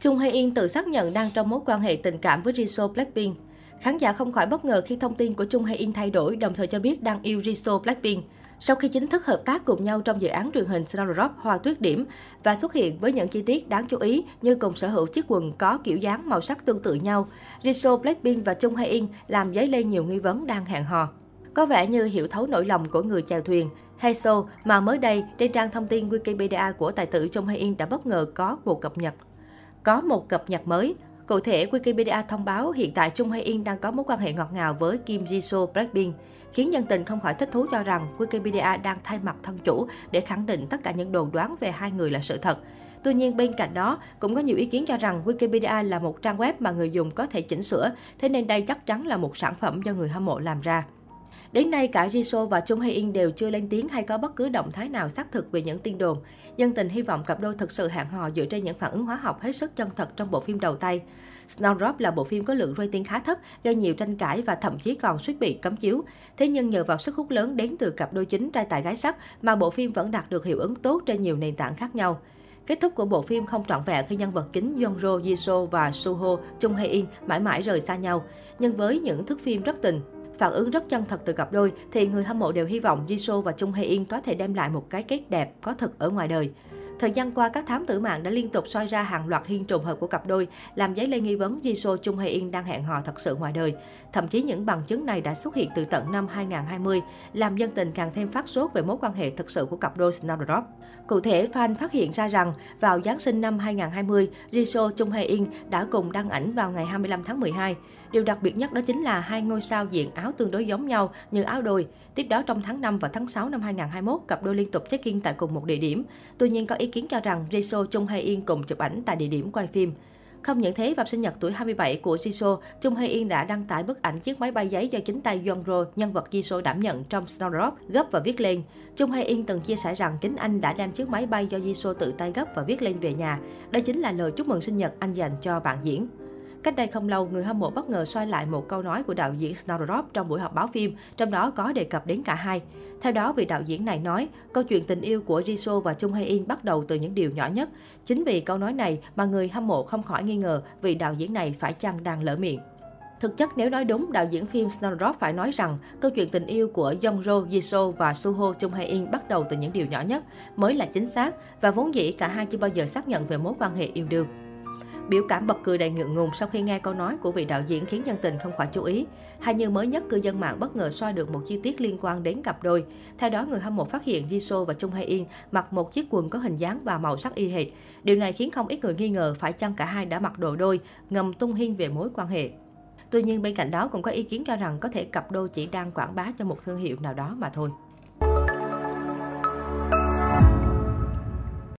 Chung Hae In tự xác nhận đang trong mối quan hệ tình cảm với Jisoo Blackpink. Khán giả không khỏi bất ngờ khi thông tin của Chung Hae In thay đổi, đồng thời cho biết đang yêu Jisoo Blackpink. Sau khi chính thức hợp tác cùng nhau trong dự án truyền hình Snowdrop Hoa Tuyết Điểm và xuất hiện với những chi tiết đáng chú ý như cùng sở hữu chiếc quần có kiểu dáng màu sắc tương tự nhau, Jisoo Blackpink và Chung Hae In làm dấy lên nhiều nghi vấn đang hẹn hò. Có vẻ như hiểu thấu nỗi lòng của người chèo thuyền, Haeso mà mới đây trên trang thông tin Wikipedia của tài tử Chung Hae In đã bất ngờ có một cập nhật. Có một cập nhật mới, Cụ thể, Wikipedia thông báo hiện tại Chung Hae In đang có mối quan hệ ngọt ngào với Kim Jisoo Blackpink, khiến dân tình không khỏi thích thú cho rằng Wikipedia đang thay mặt thân chủ để khẳng định tất cả những đồn đoán về hai người là sự thật. Tuy nhiên, bên cạnh đó, cũng có nhiều ý kiến cho rằng Wikipedia là một trang web mà người dùng có thể chỉnh sửa, thế nên đây chắc chắn là một sản phẩm do người hâm mộ làm ra. Đến nay, cả Jisoo và Chung Hae In đều chưa lên tiếng hay có bất cứ động thái nào xác thực về những tin đồn. Dân tình hy vọng cặp đôi thực sự hẹn hò dựa trên những phản ứng hóa học hết sức chân thật trong bộ phim đầu tay. Snowdrop là bộ phim có lượng rating khá thấp, gây nhiều tranh cãi và thậm chí còn suýt bị cấm chiếu. Thế nhưng nhờ vào sức hút lớn đến từ cặp đôi chính trai tài gái sắc mà bộ phim vẫn đạt được hiệu ứng tốt trên nhiều nền tảng khác nhau. Kết thúc của bộ phim không trọn vẹn khi nhân vật chính Yeonro, Jisoo và Suho Chung Hae In mãi mãi rời xa nhau. Nhưng với những thước phim rất tình, phản ứng rất chân thật từ cặp đôi, thì người hâm mộ đều hy vọng Jisoo và Chung Hae In có thể đem lại một cái kết đẹp, có thật ở ngoài đời. Thời gian qua, các thám tử mạng đã liên tục soi ra hàng loạt hiên trùng hợp của cặp đôi, làm dấy lên nghi vấn Jisoo Chung Hae In đang hẹn hò thật sự ngoài đời. Thậm chí những bằng chứng này đã xuất hiện từ tận năm 2020, làm dân tình càng thêm phát sốt về mối quan hệ thực sự của cặp đôi Snapdrop. Cụ thể, fan phát hiện ra rằng vào Giáng sinh năm 2020, Jisoo Chung Hae In đã cùng đăng ảnh vào ngày 25 tháng 12. Điều đặc biệt nhất đó chính là hai ngôi sao diện áo tương đối giống nhau như áo đôi. Tiếp đó trong tháng 5 và tháng 6 năm 2021, cặp đôi liên tục check-in tại cùng một địa điểm. Tuy nhiên có ý kiến cho rằng Jisoo Chung Hae In cùng chụp ảnh tại địa điểm quay phim. Không những thế, vào sinh nhật tuổi 27 của Jisoo, Chung Hae In đã đăng tải bức ảnh chiếc máy bay giấy do chính tay Yeonro, nhân vật Jisoo đảm nhận trong Snowdrop, gấp và viết lên. Chung Hae In từng chia sẻ rằng chính anh đã đem chiếc máy bay do Jisoo tự tay gấp và viết lên về nhà. Đây chính là lời chúc mừng sinh nhật anh dành cho bạn diễn. Cách đây không lâu, người hâm mộ bất ngờ soi lại một câu nói của đạo diễn Snowdrop trong buổi họp báo phim, trong đó có đề cập đến cả hai. Theo đó, vị đạo diễn này nói, câu chuyện tình yêu của Jisoo và Chung Hae In bắt đầu từ những điều nhỏ nhất. Chính vì câu nói này mà người hâm mộ không khỏi nghi ngờ vị đạo diễn này phải chăng đang lỡ miệng. Thực chất nếu nói đúng, đạo diễn phim Snowdrop phải nói rằng câu chuyện tình yêu của Yeonro, Jisoo và Suho Chung Hae In bắt đầu từ những điều nhỏ nhất mới là chính xác và vốn dĩ cả hai chưa bao giờ xác nhận về mối quan hệ yêu đương. Biểu cảm bật cười đầy ngượng ngùng sau khi nghe câu nói của vị đạo diễn khiến nhân tình không khỏi chú ý. Hay như mới nhất, cư dân mạng bất ngờ soi được một chi tiết liên quan đến cặp đôi. Theo đó, người hâm mộ phát hiện Jisoo và Chung Hae In mặc một chiếc quần có hình dáng và màu sắc y hệt. Điều này khiến không ít người nghi ngờ phải chăng cả hai đã mặc đồ đôi, ngầm tung hiên về mối quan hệ. Tuy nhiên bên cạnh đó cũng có ý kiến cho rằng có thể cặp đôi chỉ đang quảng bá cho một thương hiệu nào đó mà thôi.